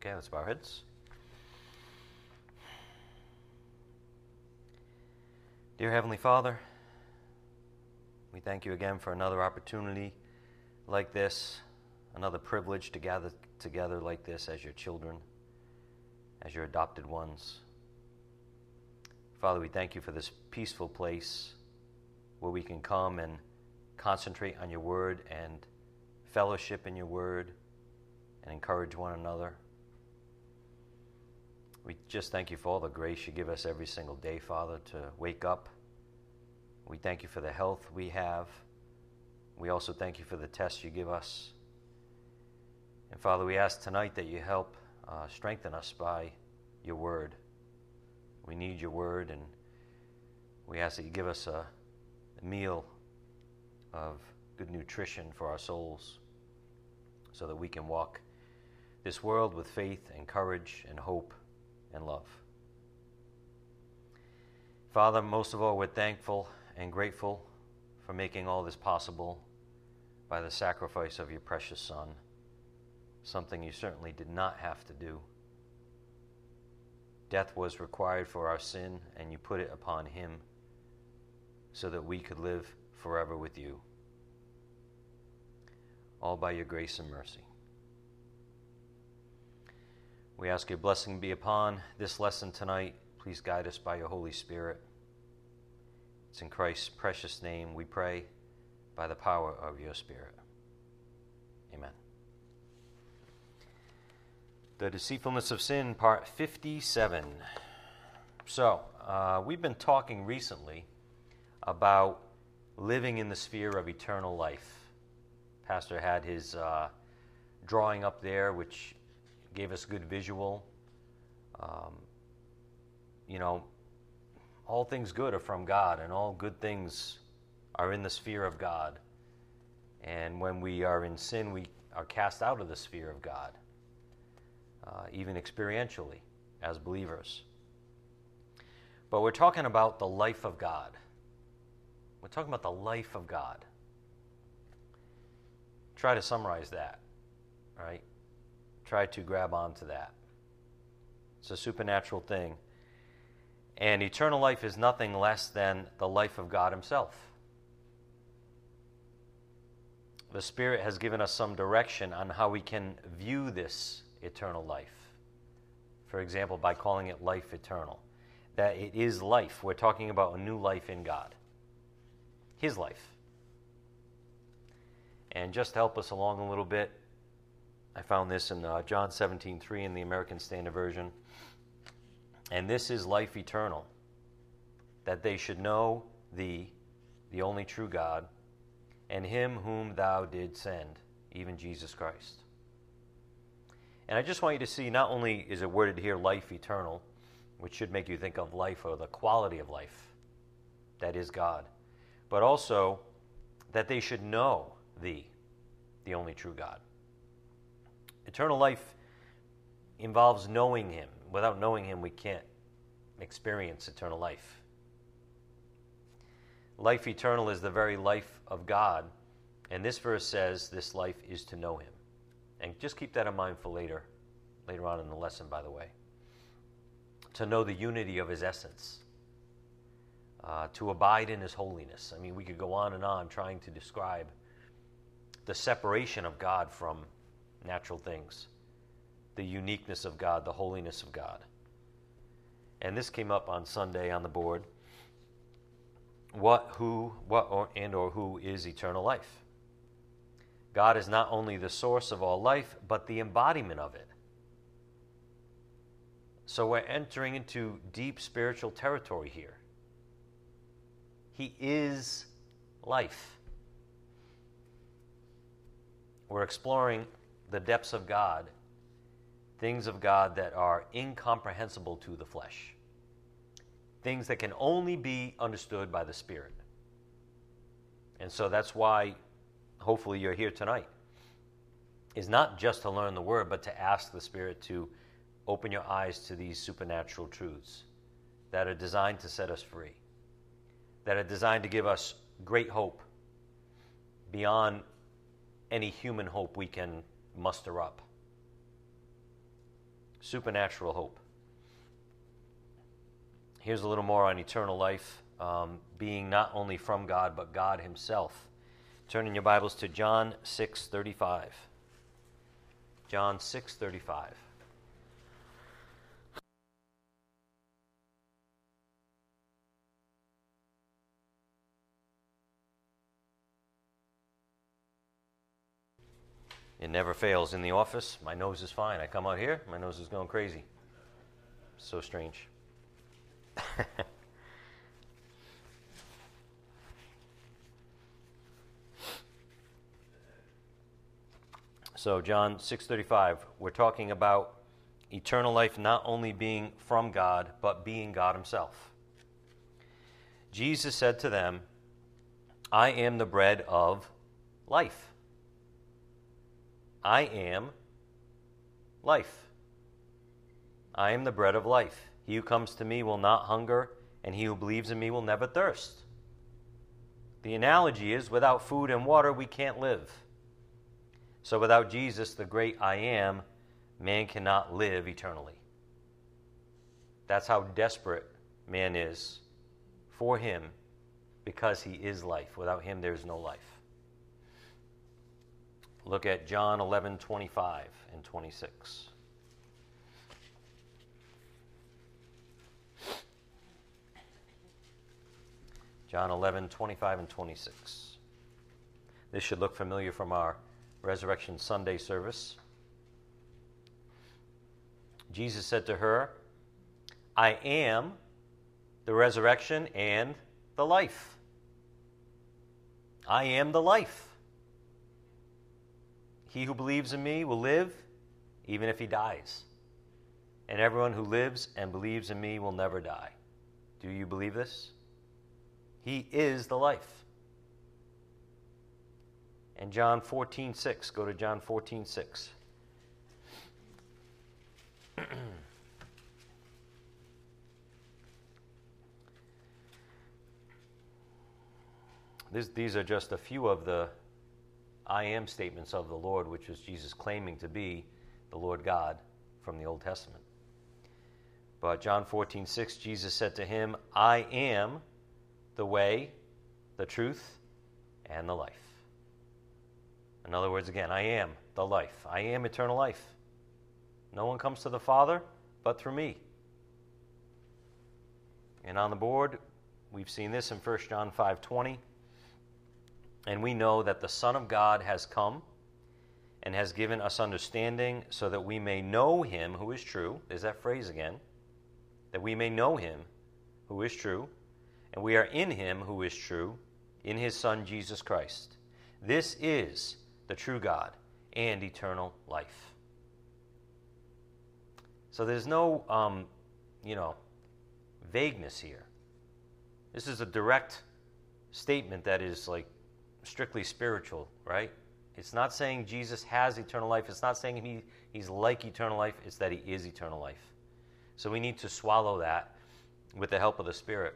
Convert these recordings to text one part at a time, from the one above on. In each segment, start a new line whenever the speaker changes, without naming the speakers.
Okay, let's bow our heads. Dear Heavenly Father, we thank you again for another opportunity like this, another privilege to gather together like this as your children, as your adopted ones. Father, we thank you for this peaceful place where we can come and concentrate on your word and fellowship in your word and encourage one another. We just thank you for all the grace you give us every single day, Father, to wake up. We thank you for the health we have. We also thank you for the tests you give us. And Father, we ask tonight that you help uh, strengthen us by your word. We need your word, and we ask that you give us a, a meal of good nutrition for our souls so that we can walk this world with faith and courage and hope and love. Father, most of all, we're thankful and grateful for making all this possible by the sacrifice of your precious Son, something you certainly did not have to do. Death was required for our sin, and you put it upon him so that we could live forever with you. All by your grace and mercy. We ask your blessing be upon this lesson tonight. Please guide us by your Holy Spirit. It's in Christ's precious name we pray by the power of your Spirit. Amen. The Deceitfulness of Sin, Part 57. So, uh, we've been talking recently about living in the sphere of eternal life. Pastor had his uh, drawing up there, which gave us a good visual. Um, you know, all things good are from God, and all good things are in the sphere of God. And when we are in sin, we are cast out of the sphere of God, uh, even experientially as believers. But we're talking about the life of God. We're talking about the life of God. Try to summarize that, right? Try to grab onto that. It's a supernatural thing. And eternal life is nothing less than the life of God Himself. The Spirit has given us some direction on how we can view this eternal life. For example, by calling it life eternal. That it is life. We're talking about a new life in God, His life. And just to help us along a little bit, I found this in uh, John 17 3 in the American Standard Version. And this is life eternal, that they should know thee, the only true God, and him whom thou did send, even Jesus Christ. And I just want you to see not only is it worded here life eternal, which should make you think of life or the quality of life, that is God, but also that they should know thee, the only true God. Eternal life involves knowing him, without knowing Him, we can't experience eternal life. Life eternal is the very life of God. And this verse says this life is to know Him. And just keep that in mind for later, later on in the lesson, by the way. To know the unity of His essence, uh, to abide in His holiness. I mean, we could go on and on trying to describe the separation of God from natural things the uniqueness of God, the holiness of God. And this came up on Sunday on the board. What, who, what, or, and or who is eternal life? God is not only the source of all life, but the embodiment of it. So we're entering into deep spiritual territory here. He is life. We're exploring the depths of God things of God that are incomprehensible to the flesh, things that can only be understood by the Spirit. And so that's why, hopefully, you're here tonight, is not just to learn the Word, but to ask the Spirit to open your eyes to these supernatural truths that are designed to set us free, that are designed to give us great hope beyond any human hope we can muster up supernatural hope. Here's a little more on eternal life, um, being not only from God, but God Himself. Turning your Bibles to John 6:35. John 6:35. It never fails. In the office, my nose is fine. I come out here, my nose is going crazy. So strange. so John 6:35, we're talking about eternal life not only being from God, but being God himself. Jesus said to them, I am the bread of life. I am life. I am the bread of life. He who comes to me will not hunger, and he who believes in me will never thirst. The analogy is without food and water, we can't live. So without Jesus, the great I am, man cannot live eternally. That's how desperate man is for him because he is life. Without him, there's no life. Look at John 11 25 and 26. John 11 25 and 26. This should look familiar from our Resurrection Sunday service. Jesus said to her, I am the resurrection and the life. I am the life. He who believes in me will live even if he dies. And everyone who lives and believes in me will never die. Do you believe this? He is the life. And John 14, 6. Go to John 14, 6. this, these are just a few of the I am statements of the Lord, which is Jesus claiming to be the Lord God from the Old Testament. But John 14, 6, Jesus said to him, I am the way, the truth, and the life. In other words, again, I am the life. I am eternal life. No one comes to the Father but through me. And on the board, we've seen this in 1 John 5:20. And we know that the Son of God has come and has given us understanding so that we may know him who is true. There's that phrase again. That we may know him who is true. And we are in him who is true, in his Son Jesus Christ. This is the true God and eternal life. So there's no, um, you know, vagueness here. This is a direct statement that is like strictly spiritual, right? It's not saying Jesus has eternal life. It's not saying he, he's like eternal life. It's that he is eternal life. So we need to swallow that with the help of the Spirit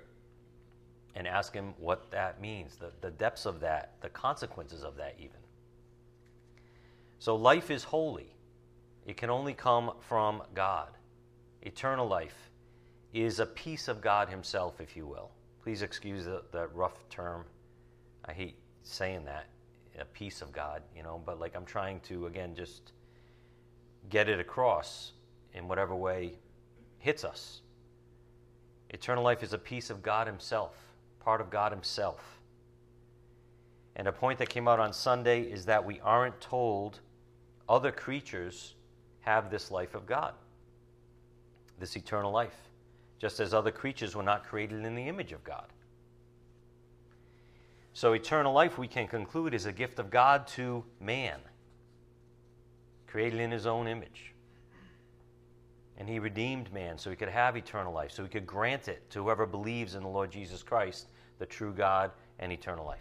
and ask him what that means, the, the depths of that, the consequences of that, even. So life is holy, it can only come from God. Eternal life is a piece of God Himself, if you will. Please excuse the, the rough term. I hate saying that, a piece of God, you know, but like I'm trying to, again, just get it across in whatever way hits us. Eternal life is a piece of God Himself, part of God Himself. And a point that came out on Sunday is that we aren't told other creatures have this life of God, this eternal life, just as other creatures were not created in the image of God. So, eternal life, we can conclude, is a gift of God to man, created in his own image. And he redeemed man so he could have eternal life, so he could grant it to whoever believes in the Lord Jesus Christ, the true God and eternal life.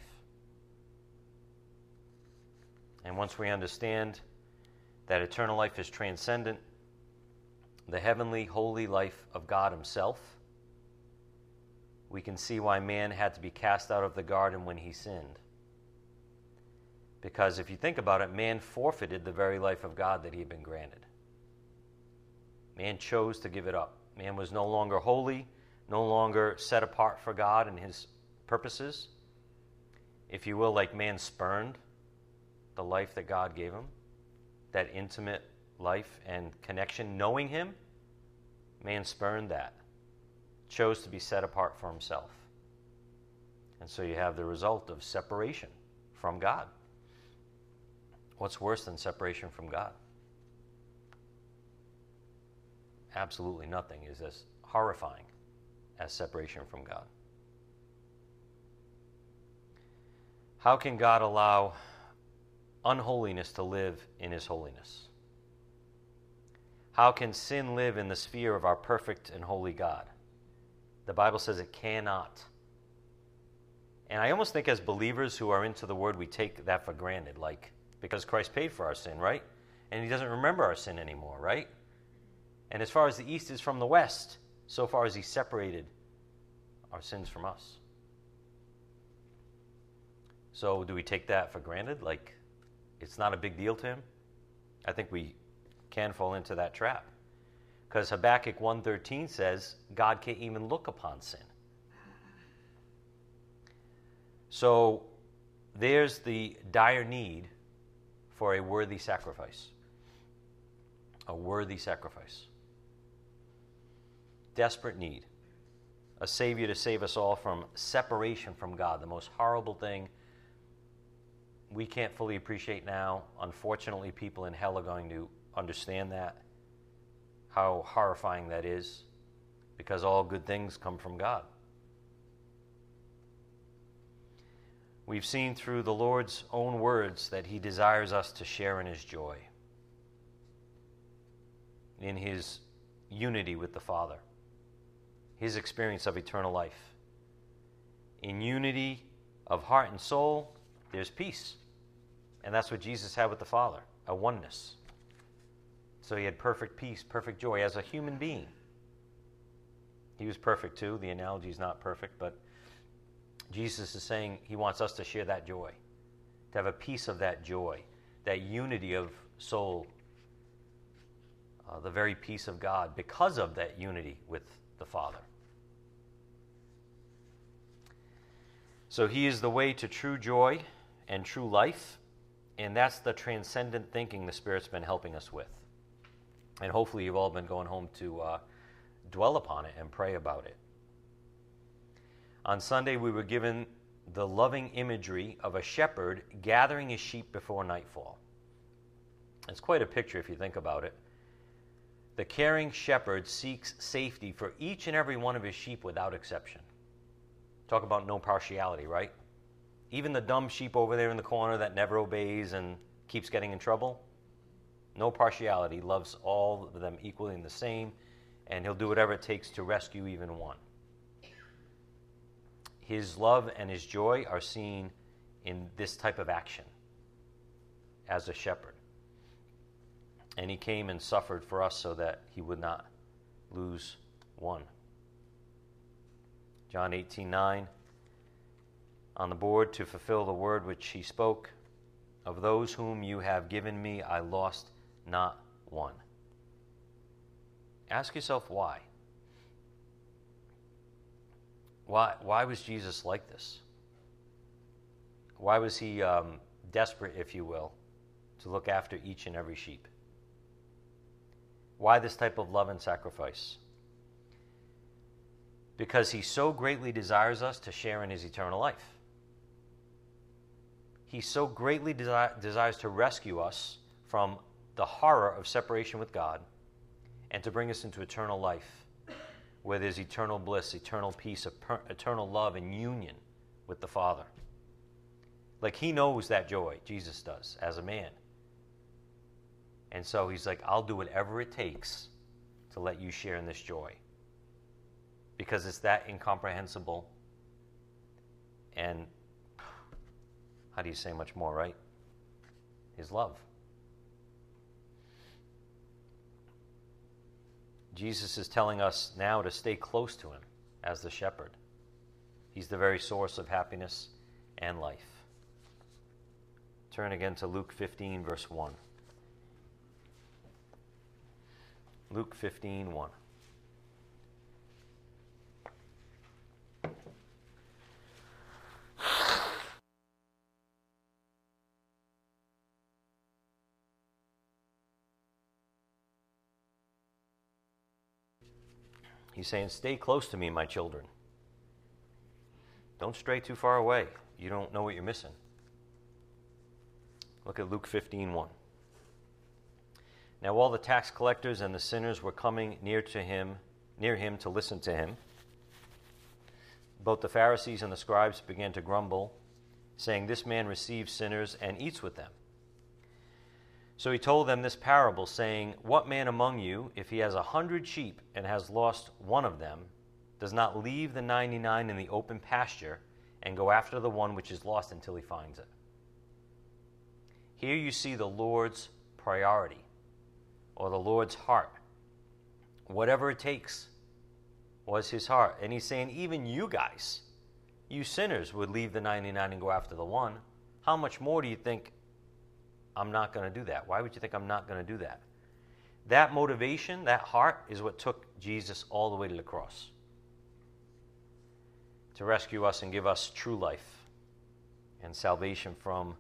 And once we understand that eternal life is transcendent, the heavenly, holy life of God Himself, we can see why man had to be cast out of the garden when he sinned. Because if you think about it, man forfeited the very life of God that he had been granted. Man chose to give it up. Man was no longer holy, no longer set apart for God and his purposes. If you will, like man spurned the life that God gave him, that intimate life and connection, knowing him, man spurned that, chose to be set apart for himself. And so you have the result of separation from God. What's worse than separation from God? Absolutely nothing is as horrifying as separation from God. How can God allow unholiness to live in His holiness? How can sin live in the sphere of our perfect and holy God? The Bible says it cannot. And I almost think as believers who are into the Word, we take that for granted, like, because Christ paid for our sin, right? And He doesn't remember our sin anymore, right? And as far as the East is from the West, so far as He separated our sins from us. So, do we take that for granted? Like, it's not a big deal to Him? I think we can fall into that trap. Because Habakkuk 1.13 says God can't even look upon sin. So there's the dire need for a worthy sacrifice. A worthy sacrifice. Desperate need. A Savior to save us all from separation from God, the most horrible thing we can't fully appreciate now. Unfortunately, people in hell are going to understand that, how horrifying that is, because all good things come from God. We've seen through the Lord's own words that He desires us to share in His joy, in His unity with the Father, His experience of eternal life. In unity of heart and soul, there's peace. And that's what Jesus had with the Father a oneness. So he had perfect peace, perfect joy as a human being. He was perfect too. The analogy is not perfect, but Jesus is saying he wants us to share that joy, to have a piece of that joy, that unity of soul, uh, the very peace of God, because of that unity with the Father. So he is the way to true joy and true life, and that's the transcendent thinking the Spirit's been helping us with. And hopefully, you've all been going home to uh, dwell upon it and pray about it. On Sunday, we were given the loving imagery of a shepherd gathering his sheep before nightfall. It's quite a picture if you think about it. The caring shepherd seeks safety for each and every one of his sheep without exception. Talk about no partiality, right? Even the dumb sheep over there in the corner that never obeys and keeps getting in trouble, no partiality, loves all of them equally and the same, and he'll do whatever it takes to rescue even one. His love and his joy are seen in this type of action as a shepherd. And he came and suffered for us so that he would not lose one. John 18 9 on the board to fulfill the word which he spoke. Of those whom you have given me, I lost not one. Ask yourself why. Why, why was Jesus like this? Why was he um, desperate, if you will, to look after each and every sheep? Why this type of love and sacrifice? Because he so greatly desires us to share in his eternal life. He so greatly desi- desires to rescue us from the horror of separation with God and to bring us into eternal life where there's eternal bliss, eternal peace, eternal love, and union with the Father. Like he knows that joy, Jesus does, as a man. And so he's like, I'll do whatever it takes to let you share in this joy. Because it's that incomprehensible. And how do you say much more, right? His love. Jesus is telling us now to stay close to him as the shepherd. He's the very source of happiness and life. Turn again to Luke 15, verse 1. Luke 15 1. He's saying, Stay close to me, my children. Don't stray too far away. You don't know what you're missing. Look at Luke 15 1. Now all the tax collectors and the sinners were coming near to him, near him to listen to him. Both the Pharisees and the scribes began to grumble, saying, This man receives sinners and eats with them. So he told them this parable, saying, What man among you, if he has a hundred sheep and has lost one of them, does not leave the ninety nine in the open pasture and go after the one which is lost until he finds it? Here you see the Lord's priority or the Lord's heart. Whatever it takes was his heart. And he's saying, even you guys, you sinners, would leave the 99 and go after the one. How much more do you think I'm not going to do that? Why would you think I'm not going to do that? That motivation, that heart, is what took Jesus all the way to the cross to rescue us and give us true life and salvation from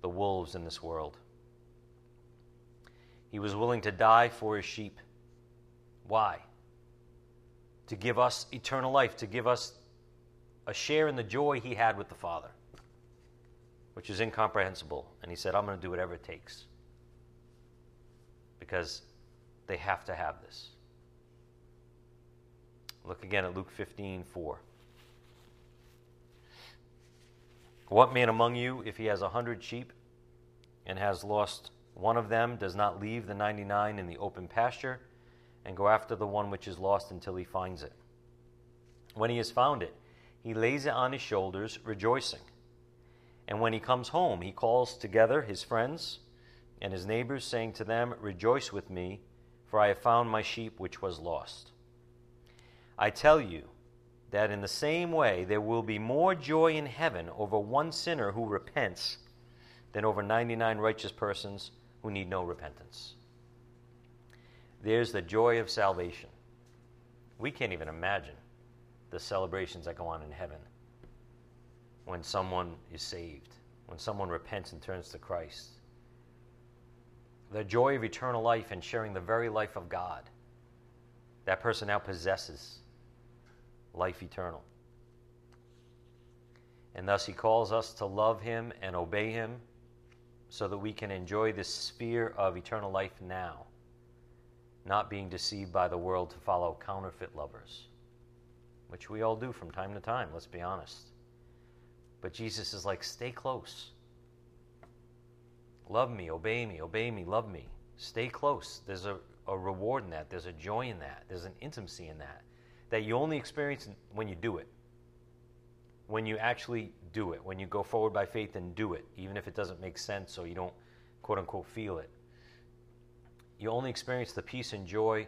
the wolves in this world. He was willing to die for his sheep. Why? To give us eternal life, to give us a share in the joy he had with the Father, which is incomprehensible. And he said, I'm going to do whatever it takes because they have to have this. Look again at Luke 15 4. What man among you, if he has a hundred sheep and has lost one of them does not leave the 99 in the open pasture and go after the one which is lost until he finds it. When he has found it, he lays it on his shoulders, rejoicing. And when he comes home, he calls together his friends and his neighbors, saying to them, Rejoice with me, for I have found my sheep which was lost. I tell you that in the same way there will be more joy in heaven over one sinner who repents than over 99 righteous persons who need no repentance. There's the joy of salvation. We can't even imagine the celebrations that go on in heaven when someone is saved, when someone repents and turns to Christ. The joy of eternal life and sharing the very life of God. That person now possesses life eternal. And thus he calls us to love him and obey him so that we can enjoy this sphere of eternal life now, not being deceived by the world to follow counterfeit lovers, which we all do from time to time, let's be honest. But Jesus is like, stay close. Love me, obey me, obey me, love me. Stay close. There's a, a reward in that, there's a joy in that, there's an intimacy in that, that you only experience when you do it when you actually do it, when you go forward by faith and do it, even if it doesn't make sense or you don't quote unquote feel it. You only experience the peace and joy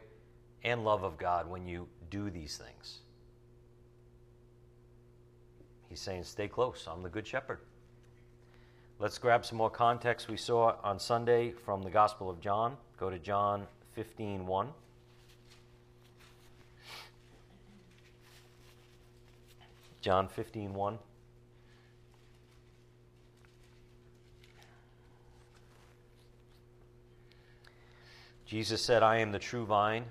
and love of God when you do these things. He's saying, Stay close. I'm the Good Shepherd. Let's grab some more context we saw on Sunday from the Gospel of John. Go to John 15 1. John 15 1. Jesus said, I am the true vine,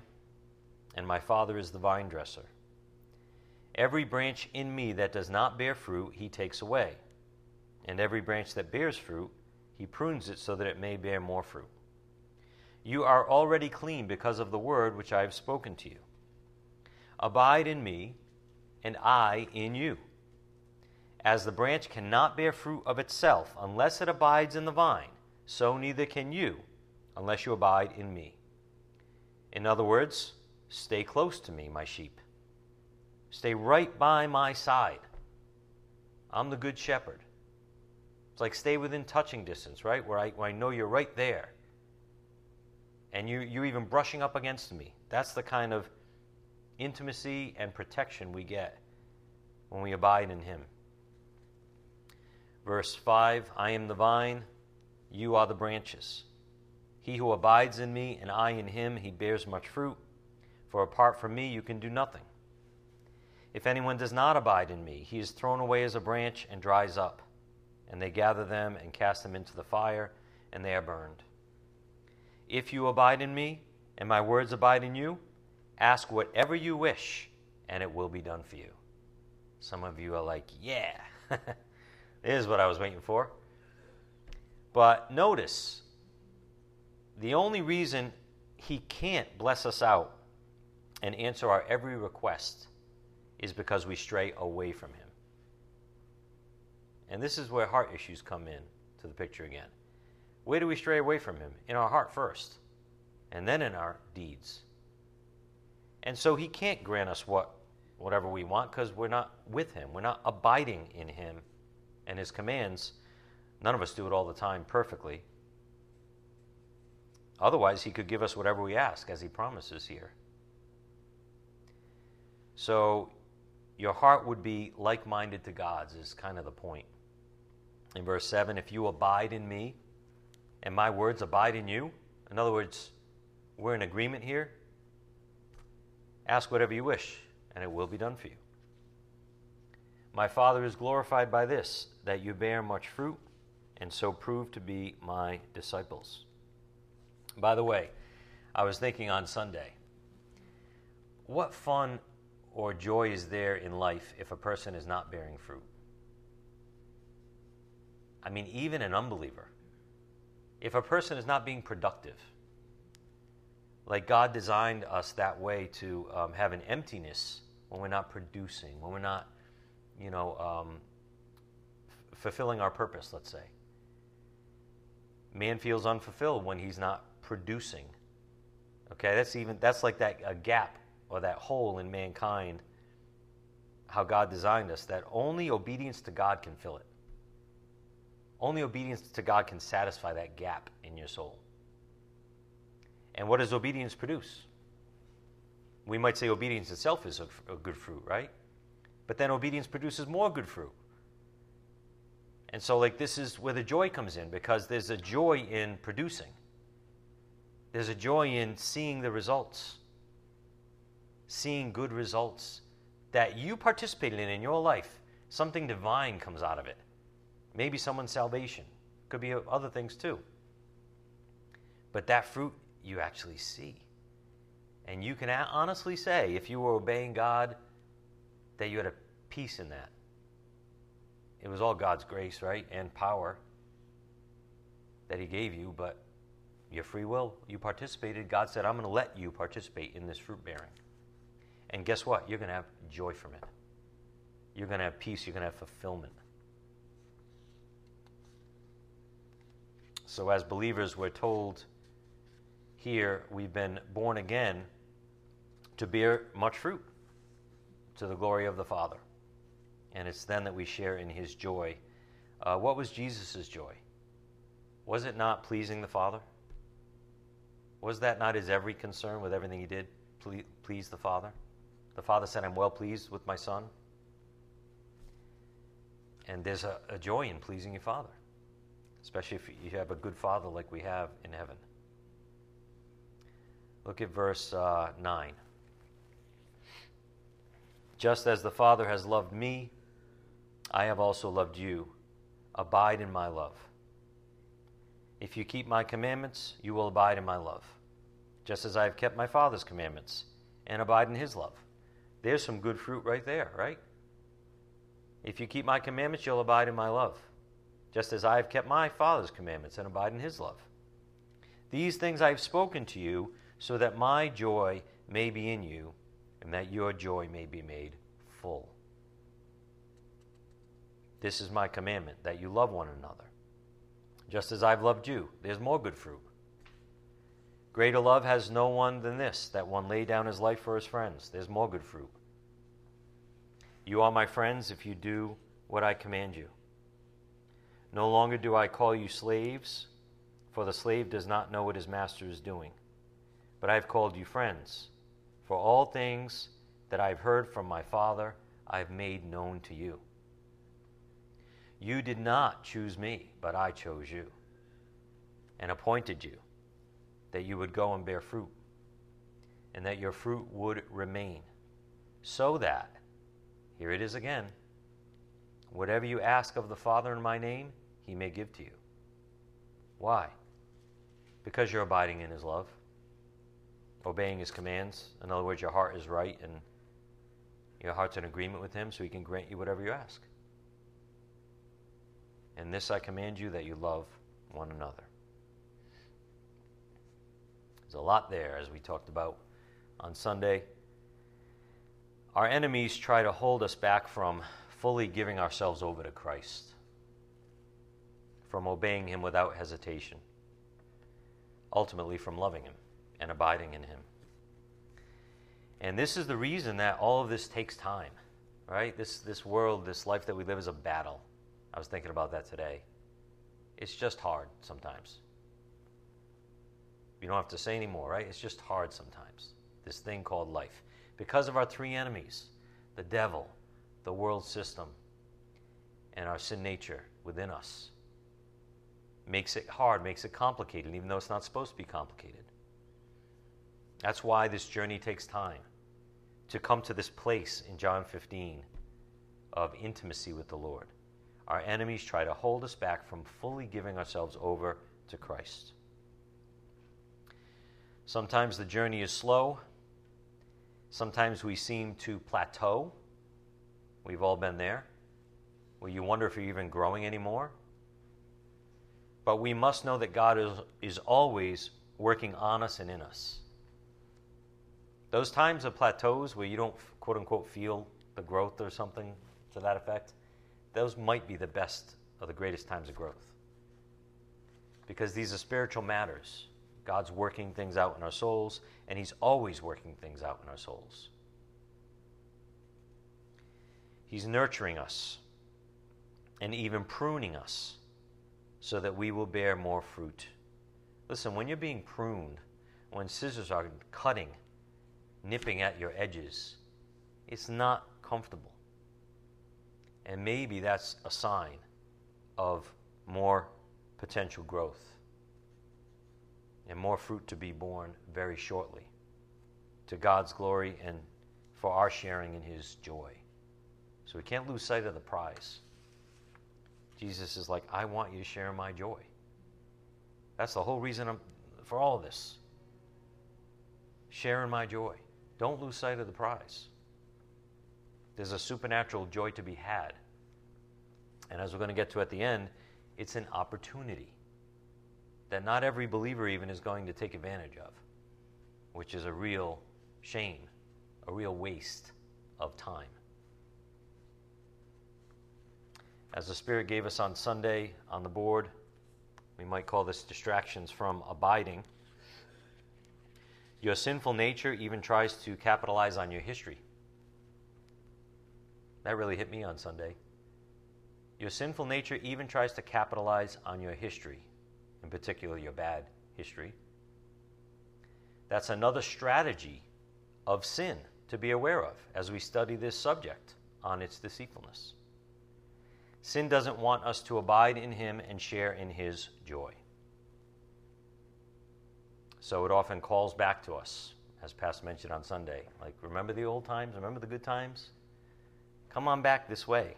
and my Father is the vine dresser. Every branch in me that does not bear fruit, he takes away. And every branch that bears fruit, he prunes it so that it may bear more fruit. You are already clean because of the word which I have spoken to you. Abide in me, and I in you. As the branch cannot bear fruit of itself unless it abides in the vine, so neither can you unless you abide in me. In other words, stay close to me, my sheep. Stay right by my side. I'm the good shepherd. It's like stay within touching distance, right? Where I, where I know you're right there. And you, you're even brushing up against me. That's the kind of intimacy and protection we get when we abide in Him. Verse 5 I am the vine, you are the branches. He who abides in me and I in him, he bears much fruit, for apart from me you can do nothing. If anyone does not abide in me, he is thrown away as a branch and dries up, and they gather them and cast them into the fire, and they are burned. If you abide in me, and my words abide in you, ask whatever you wish, and it will be done for you. Some of you are like, yeah, this is what I was waiting for. But notice, the only reason he can't bless us out and answer our every request is because we stray away from him. And this is where heart issues come in to the picture again. Where do we stray away from him? In our heart first, and then in our deeds. And so he can't grant us what whatever we want because we're not with him. We're not abiding in him and his commands. None of us do it all the time perfectly. Otherwise, he could give us whatever we ask, as he promises here. So, your heart would be like minded to God's, is kind of the point. In verse 7, if you abide in me and my words abide in you, in other words, we're in agreement here, ask whatever you wish, and it will be done for you. My Father is glorified by this, that you bear much fruit, and so prove to be my disciples. By the way, I was thinking on Sunday, what fun or joy is there in life if a person is not bearing fruit? I mean, even an unbeliever. If a person is not being productive, like God designed us that way to um, have an emptiness when we're not producing, when we're not, you know, um, f- fulfilling our purpose, let's say. Man feels unfulfilled when he's not producing. Okay, that's even that's like that a gap or that hole in mankind, how God designed us, that only obedience to God can fill it. Only obedience to God can satisfy that gap in your soul. And what does obedience produce? We might say obedience itself is a, a good fruit, right? But then obedience produces more good fruit. And so, like, this is where the joy comes in because there's a joy in producing, there's a joy in seeing the results seeing good results that you participated in in your life. Something divine comes out of it. Maybe someone's salvation. Could be other things too. But that fruit you actually see. And you can honestly say, if you were obeying God, that you had a peace in that. It was all God's grace, right? And power that He gave you, but your free will, you participated. God said, I'm going to let you participate in this fruit bearing. And guess what? You're going to have joy from it. You're going to have peace. You're going to have fulfillment. So, as believers, we're told here we've been born again to bear much fruit to the glory of the Father. And it's then that we share in his joy. Uh, what was Jesus' joy? Was it not pleasing the Father? Was that not his every concern with everything he did? Please the Father? The father said, I'm well pleased with my son. And there's a, a joy in pleasing your father, especially if you have a good father like we have in heaven. Look at verse uh, 9. Just as the Father has loved me, I have also loved you. Abide in my love. If you keep my commandments, you will abide in my love, just as I have kept my Father's commandments and abide in his love. There's some good fruit right there, right? If you keep my commandments, you'll abide in my love, just as I have kept my Father's commandments and abide in his love. These things I have spoken to you, so that my joy may be in you, and that your joy may be made full. This is my commandment, that you love one another. Just as I've loved you, there's more good fruit. Greater love has no one than this, that one lay down his life for his friends. There's more good fruit. You are my friends if you do what I command you. No longer do I call you slaves, for the slave does not know what his master is doing. But I have called you friends, for all things that I have heard from my Father I have made known to you. You did not choose me, but I chose you and appointed you that you would go and bear fruit, and that your fruit would remain, so that, here it is again, whatever you ask of the Father in my name, he may give to you. Why? Because you're abiding in his love, obeying his commands. In other words, your heart is right and your heart's in agreement with him so he can grant you whatever you ask. And this I command you that you love one another. There's a lot there, as we talked about on Sunday. Our enemies try to hold us back from fully giving ourselves over to Christ, from obeying Him without hesitation, ultimately, from loving Him and abiding in Him. And this is the reason that all of this takes time, right? This, this world, this life that we live is a battle. I was thinking about that today. It's just hard sometimes. You don't have to say anymore, right? It's just hard sometimes. This thing called life. Because of our three enemies the devil, the world system, and our sin nature within us. Makes it hard, makes it complicated, even though it's not supposed to be complicated. That's why this journey takes time to come to this place in John 15 of intimacy with the Lord. Our enemies try to hold us back from fully giving ourselves over to Christ. Sometimes the journey is slow. Sometimes we seem to plateau. We've all been there. Where you wonder if you're even growing anymore. But we must know that God is, is always working on us and in us. Those times of plateaus where you don't, quote unquote, feel the growth or something to that effect, those might be the best or the greatest times of growth. Because these are spiritual matters. God's working things out in our souls, and He's always working things out in our souls. He's nurturing us and even pruning us so that we will bear more fruit. Listen, when you're being pruned, when scissors are cutting, nipping at your edges. It's not comfortable. And maybe that's a sign of more potential growth and more fruit to be borne very shortly to God's glory and for our sharing in His joy. So we can't lose sight of the prize. Jesus is like, I want you to share my joy. That's the whole reason I'm, for all of this. Sharing my joy. Don't lose sight of the prize. There's a supernatural joy to be had. And as we're going to get to at the end, it's an opportunity that not every believer even is going to take advantage of, which is a real shame, a real waste of time. As the Spirit gave us on Sunday on the board, we might call this distractions from abiding. Your sinful nature even tries to capitalize on your history. That really hit me on Sunday. Your sinful nature even tries to capitalize on your history, in particular your bad history. That's another strategy of sin to be aware of as we study this subject on its deceitfulness. Sin doesn't want us to abide in Him and share in His joy. So it often calls back to us, as Pastor mentioned on Sunday. Like, remember the old times? Remember the good times? Come on back this way.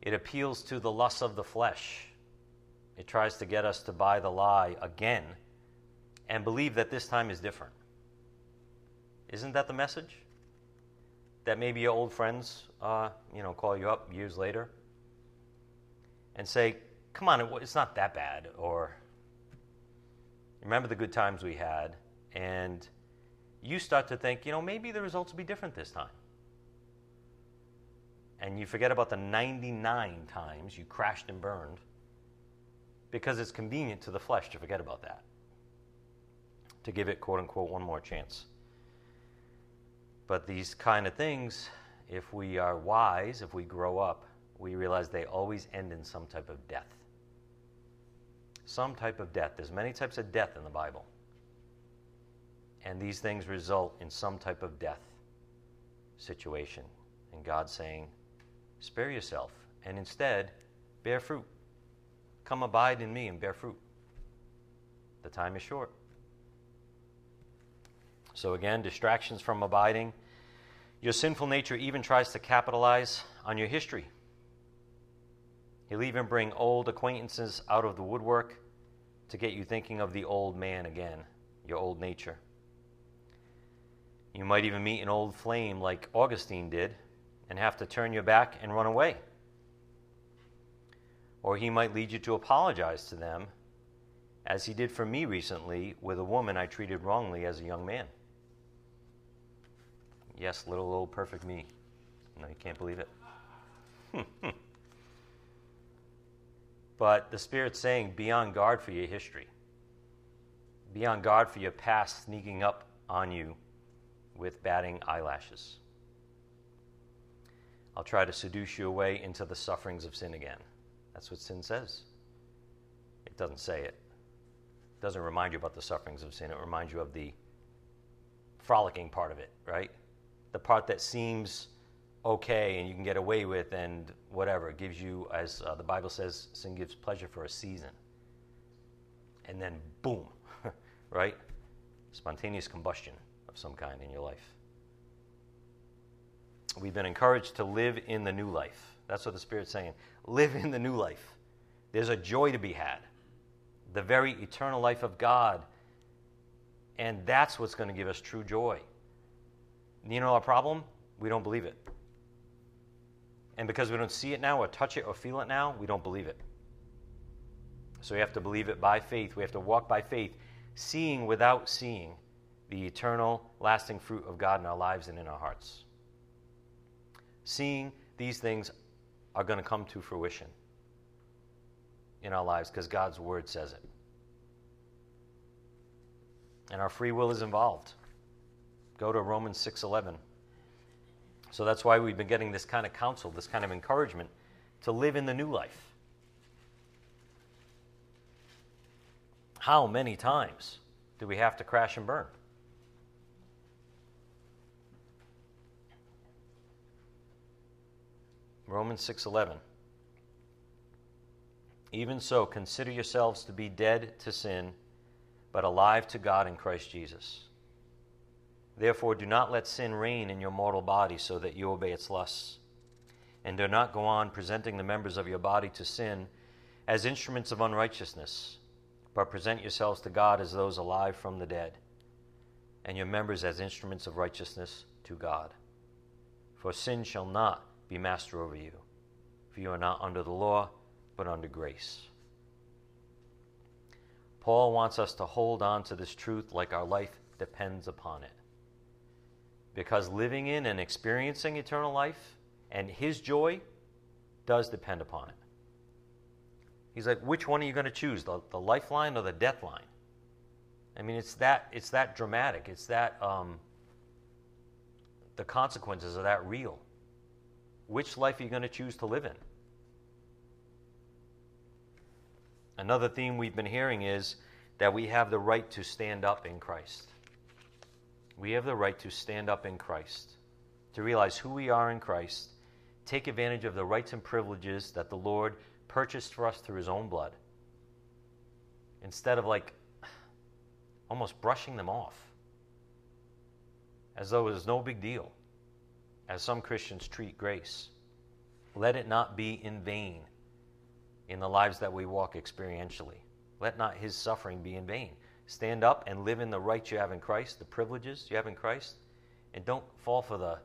It appeals to the lust of the flesh. It tries to get us to buy the lie again and believe that this time is different. Isn't that the message? That maybe your old friends, uh, you know, call you up years later and say, "Come on, it's not that bad," or remember the good times we had, and you start to think, you know, maybe the results will be different this time. And you forget about the 99 times you crashed and burned because it's convenient to the flesh to forget about that, to give it, quote unquote, one more chance. But these kind of things, if we are wise, if we grow up, we realize they always end in some type of death some type of death. There's many types of death in the Bible. And these things result in some type of death situation. And God saying, spare yourself and instead bear fruit. Come abide in me and bear fruit. The time is short. So, again, distractions from abiding. Your sinful nature even tries to capitalize on your history. He'll even bring old acquaintances out of the woodwork to get you thinking of the old man again, your old nature. You might even meet an old flame like Augustine did and have to turn your back and run away. Or he might lead you to apologize to them, as he did for me recently with a woman I treated wrongly as a young man. Yes, little old perfect me. No, you can't believe it. but the Spirit's saying, be on guard for your history. Be on guard for your past sneaking up on you with batting eyelashes. I'll try to seduce you away into the sufferings of sin again. That's what sin says. It doesn't say it. It doesn't remind you about the sufferings of sin. It reminds you of the frolicking part of it, right? The part that seems okay and you can get away with and whatever. It gives you, as uh, the Bible says, sin gives pleasure for a season. And then boom, right? Spontaneous combustion of some kind in your life. We've been encouraged to live in the new life. That's what the Spirit's saying. Live in the new life. There's a joy to be had, the very eternal life of God. And that's what's going to give us true joy. You know our problem? We don't believe it. And because we don't see it now, or touch it, or feel it now, we don't believe it. So we have to believe it by faith. We have to walk by faith, seeing without seeing the eternal, lasting fruit of God in our lives and in our hearts. Seeing these things are going to come to fruition in our lives because God's word says it. And our free will is involved. Go to Romans 6:11. So that's why we've been getting this kind of counsel, this kind of encouragement to live in the new life. How many times do we have to crash and burn? Romans 6:11 Even so consider yourselves to be dead to sin but alive to God in Christ Jesus. Therefore do not let sin reign in your mortal body so that you obey its lusts. And do not go on presenting the members of your body to sin as instruments of unrighteousness, but present yourselves to God as those alive from the dead, and your members as instruments of righteousness to God. For sin shall not be master over you. For you are not under the law, but under grace. Paul wants us to hold on to this truth like our life depends upon it. Because living in and experiencing eternal life and his joy does depend upon it. He's like, which one are you going to choose, the, the lifeline or the death line? I mean, it's that, it's that dramatic. It's that, um, the consequences are that real. Which life are you going to choose to live in? Another theme we've been hearing is that we have the right to stand up in Christ. We have the right to stand up in Christ, to realize who we are in Christ, take advantage of the rights and privileges that the Lord purchased for us through his own blood, instead of like almost brushing them off as though it was no big deal as some Christians treat grace. Let it not be in vain in the lives that we walk experientially. Let not his suffering be in vain. Stand up and live in the rights you have in Christ, the privileges you have in Christ, and don't fall for the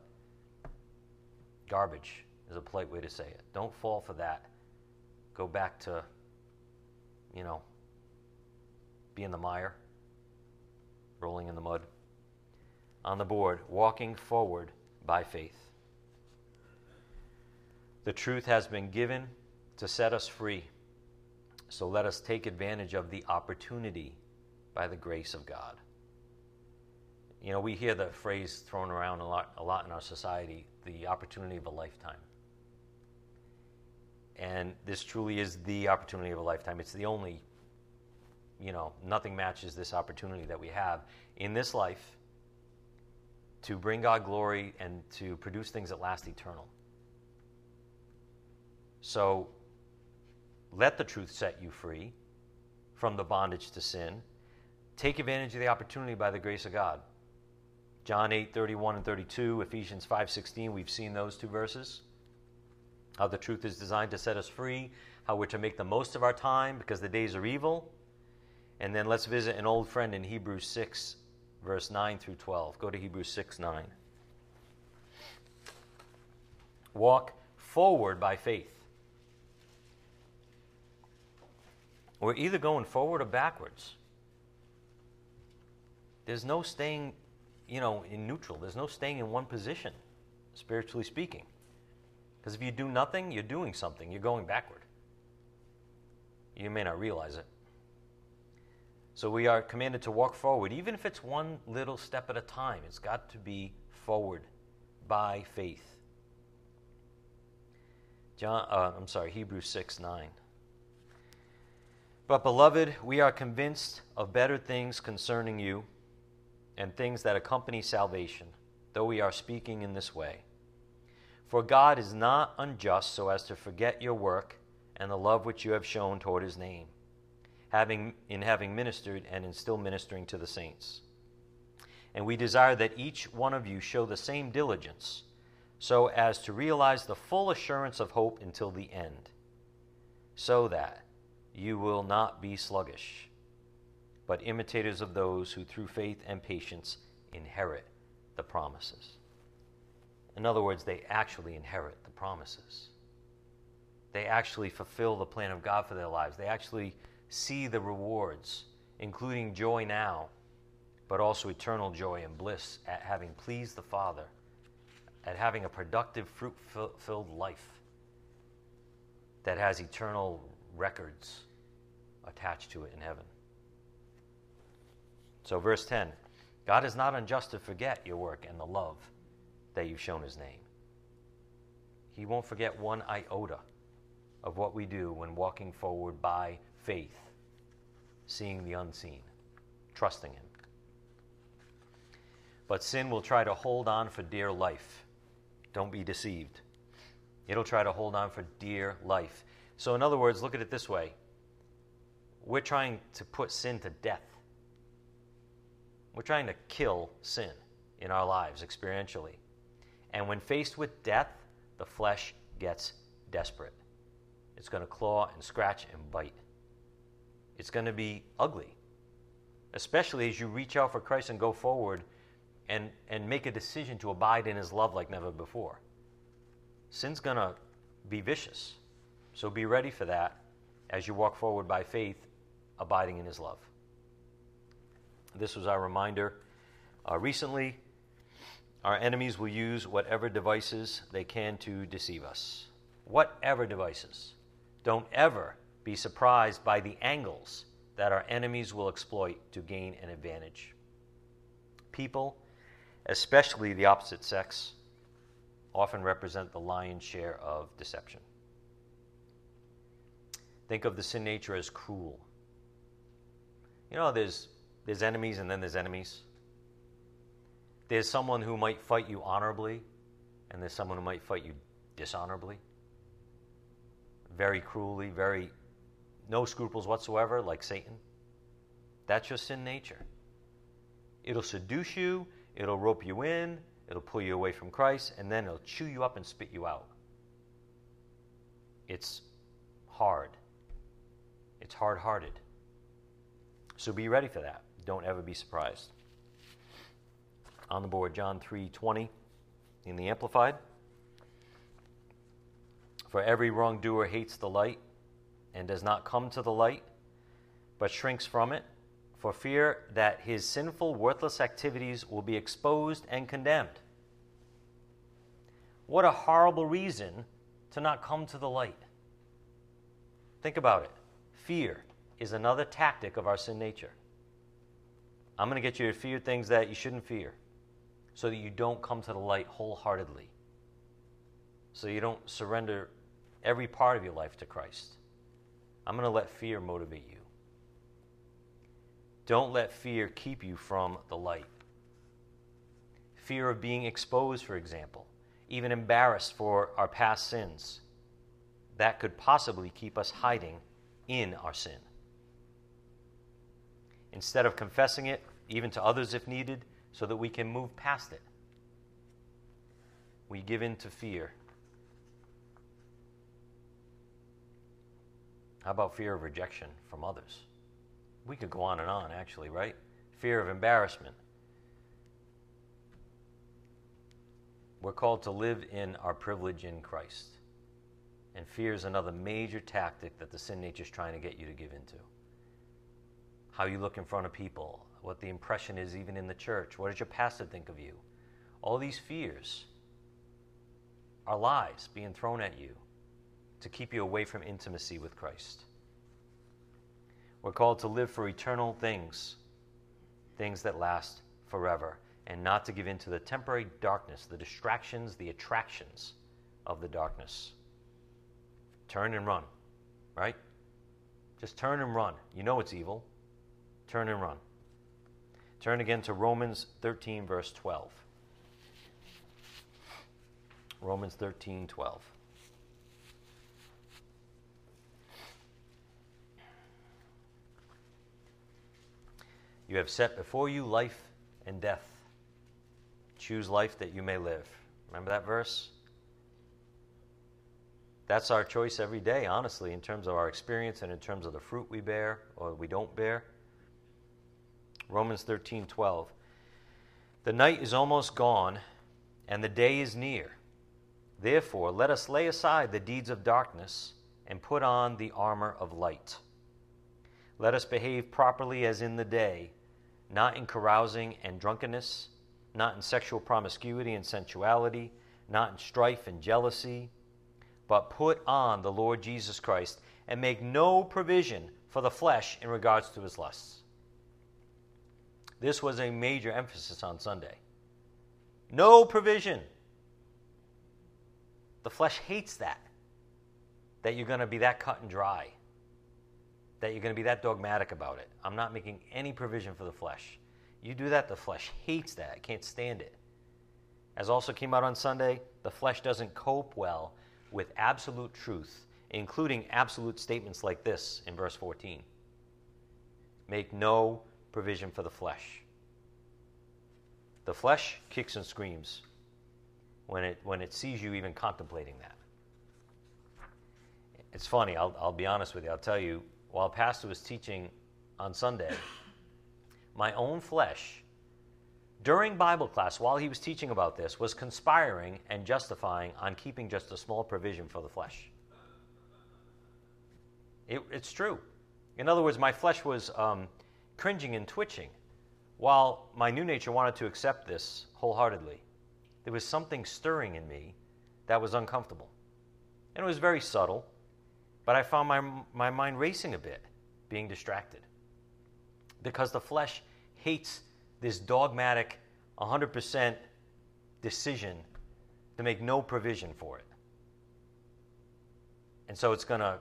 garbage, is a polite way to say it. Don't fall for that. Go back to, you know, be in the mire, rolling in the mud. On the board, walking forward by faith. The truth has been given to set us free. So let us take advantage of the opportunity by the grace of God. You know, we hear the phrase thrown around a lot, a lot in our society the opportunity of a lifetime. And this truly is the opportunity of a lifetime. It's the only, you know, nothing matches this opportunity that we have in this life to bring God glory and to produce things that last eternal. So let the truth set you free from the bondage to sin. take advantage of the opportunity by the grace of God. John 8, 31 and 32, Ephesians 5, 16, we've seen those two verses. How the truth is designed to set us free, how we're to make the most of our time because the days are evil. And then let's visit an old friend in Hebrews 6, verse 9 through 12. Go to Hebrews 6, 9. Walk forward by faith. We're either going forward or backwards. There's no staying, you know, in neutral. There's no staying in one position, spiritually speaking. Because if you do nothing, you're doing something. You're going backward. You may not realize it. So we are commanded to walk forward, even if it's one little step at a time. It's got to be forward by faith. John, uh, I'm sorry, Hebrews 6 9. But, beloved, we are convinced of better things concerning you and things that accompany salvation, though we are speaking in this way. For God is not unjust so as to forget your work and the love which you have shown toward his name, having, in having ministered and in still ministering to the saints. And we desire that each one of you show the same diligence so as to realize the full assurance of hope until the end, so that you will not be sluggish, but imitators of those who through faith and patience inherit the promises. In other words, they actually inherit the promises. They actually fulfill the plan of God for their lives. They actually see the rewards, including joy now, but also eternal joy and bliss at having pleased the Father at having a productive, fruit filled life that has eternal records attached to it in heaven. So, verse 10 God is not unjust to forget your work and the love that you've shown his name. He won't forget one iota of what we do when walking forward by faith, seeing the unseen, trusting him. But sin will try to hold on for dear life don't be deceived. It'll try to hold on for dear life. So, in other words, look at it this way we're trying to put sin to death. We're trying to kill sin in our lives experientially. And when faced with death, the flesh gets desperate. It's going to claw and scratch and bite. It's going to be ugly, especially as you reach out for Christ and go forward and, and make a decision to abide in his love like never before. Sin's going to be vicious. So be ready for that as you walk forward by faith, abiding in his love. This was our reminder uh, recently. Our enemies will use whatever devices they can to deceive us. Whatever devices. Don't ever be surprised by the angles that our enemies will exploit to gain an advantage. People especially the opposite sex, often represent the lion's share of deception. Think of the sin nature as cruel. You know, there's, there's enemies and then there's enemies. There's someone who might fight you honorably, and there's someone who might fight you dishonorably. Very cruelly, very no scruples whatsoever, like Satan. That's your sin nature. It'll seduce you, It'll rope you in, it'll pull you away from Christ, and then it'll chew you up and spit you out. It's hard. It's hard hearted. So be ready for that. Don't ever be surprised. On the board, John 3 20 in the Amplified. For every wrongdoer hates the light and does not come to the light, but shrinks from it for fear that his sinful, worthless activities will be exposed and condemned. What a horrible reason to not come to the light. Think about it. Fear is another tactic of our sin nature. I'm going to get you to fear things that you shouldn't fear so that you don't come to the light wholeheartedly, so you don't surrender every part of your life to Christ. I'm going to let fear motivate you. Don't let fear keep you from the light. Fear of being exposed, for example, even embarrassed for our past sins, that could possibly keep us hiding in our sin. instead of confessing it, even to others if needed, so that we can move past it. We give in to fear. How about fear of rejection from others? We could go on and on, actually, right? Fear of embarrassment. We're called to live in our privilege in Christ. And fear is another major tactic that the sin nature is trying to get you to give into. How you look in front of people, what the impression is even in the church, what does your pastor think of you? All these fears are lies being thrown at you to keep you away from intimacy with Christ. We're called to live for eternal things, things that last forever, and not to give in to the temporary darkness, the distractions, the attractions of the darkness. Turn and run, right? Just turn and run. You know it's evil. Turn and run. Turn again to Romans 13, verse 12. Romans 13, 12. You have set before you life and death. Choose life that you may live. Remember that verse? That's our choice every day, honestly, in terms of our experience and in terms of the fruit we bear or we don't bear. Romans 13 12. The night is almost gone, and the day is near. Therefore, let us lay aside the deeds of darkness and put on the armor of light. Let us behave properly as in the day not in carousing and drunkenness, not in sexual promiscuity and sensuality, not in strife and jealousy, but put on the Lord Jesus Christ and make no provision for the flesh in regards to his lusts. This was a major emphasis on Sunday. No provision. The flesh hates that, that you're going to be that cut and dry that you're going to be that dogmatic about it. I'm not making any provision for the flesh. You do that, the flesh hates that. Can't stand it. As also came out on Sunday, the flesh doesn't cope well with absolute truth, including absolute statements like this in verse 14 Make no provision for the flesh. The flesh kicks and screams when it, when it sees you even contemplating that. It's funny, I'll, I'll be honest with you. I'll tell you, while Pastor was teaching on Sunday, my own flesh, during Bible class, while he was teaching about this, was conspiring and justifying on keeping just a small provision for the flesh. It, it's true. In other words, my flesh was um, cringing and twitching, while my new nature wanted to accept this wholeheartedly. There was something stirring in me that was uncomfortable. And it was very subtle. But I found my, my mind racing a bit, being distracted. Because the flesh hates this dogmatic 100% decision to make no provision for it. And so it's going to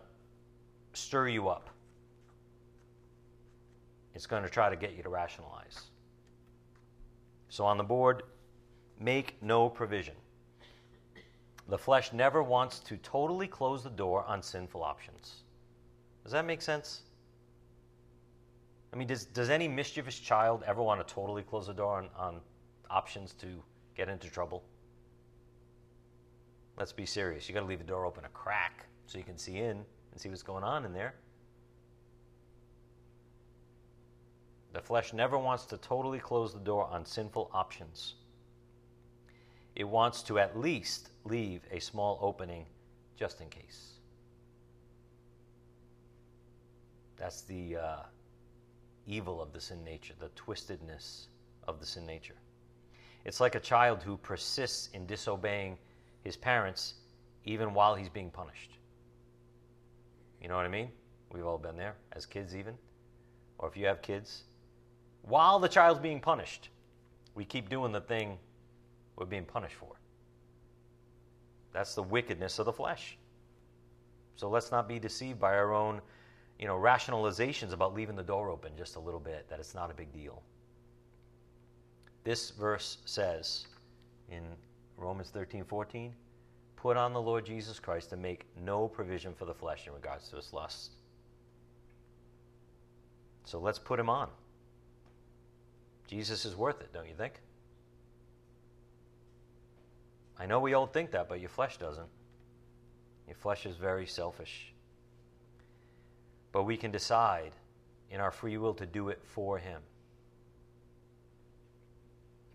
stir you up. It's going to try to get you to rationalize. So on the board, make no provision. The flesh never wants to totally close the door on sinful options. Does that make sense? I mean, does, does any mischievous child ever want to totally close the door on, on options to get into trouble? Let's be serious. You got to leave the door open a crack so you can see in and see what's going on in there. The flesh never wants to totally close the door on sinful options it wants to at least leave a small opening just in case. That's the uh, evil of the sin nature, the twistedness of the sin nature. It's like a child who persists in disobeying his parents even while he's being punished. You know what I mean? We've all been there, as kids, even. Or if you have kids. While the child's being punished, we keep doing the thing we're being punished for. That's the wickedness of the flesh. So let's not be deceived by our own, you know, rationalizations about leaving the door open just a little bit, that it's not a big deal. This verse says in Romans 13, 14, put on the Lord Jesus Christ and make no provision for the flesh in regards to its lust. So let's put him on. Jesus is worth it, don't you think? I know we all think that, but your flesh doesn't. Your flesh is very selfish. But we can decide in our free will to do it for Him.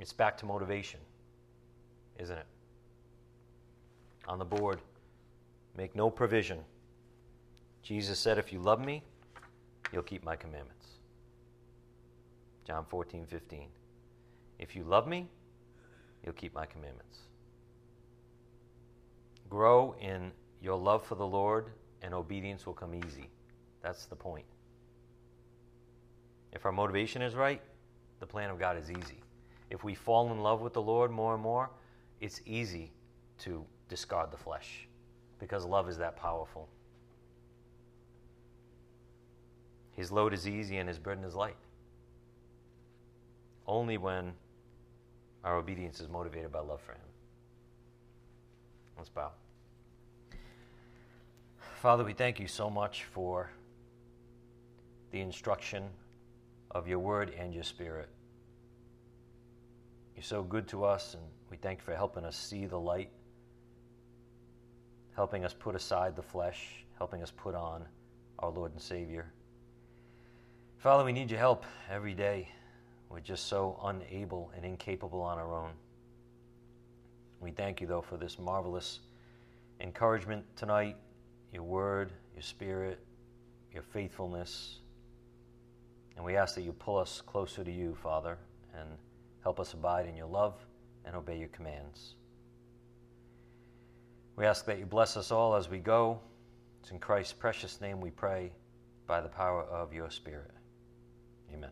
It's back to motivation, isn't it? On the board, make no provision. Jesus said, If you love me, you'll keep my commandments. John 14, 15. If you love me, you'll keep my commandments. Grow in your love for the Lord, and obedience will come easy. That's the point. If our motivation is right, the plan of God is easy. If we fall in love with the Lord more and more, it's easy to discard the flesh because love is that powerful. His load is easy and his burden is light. Only when our obedience is motivated by love for him. Let's bow. Father, we thank you so much for the instruction of your word and your spirit. You're so good to us, and we thank you for helping us see the light, helping us put aside the flesh, helping us put on our Lord and Savior. Father, we need your help every day. We're just so unable and incapable on our own. We thank you, though, for this marvelous encouragement tonight, your word, your spirit, your faithfulness. And we ask that you pull us closer to you, Father, and help us abide in your love and obey your commands. We ask that you bless us all as we go. It's in Christ's precious name we pray by the power of your Spirit. Amen.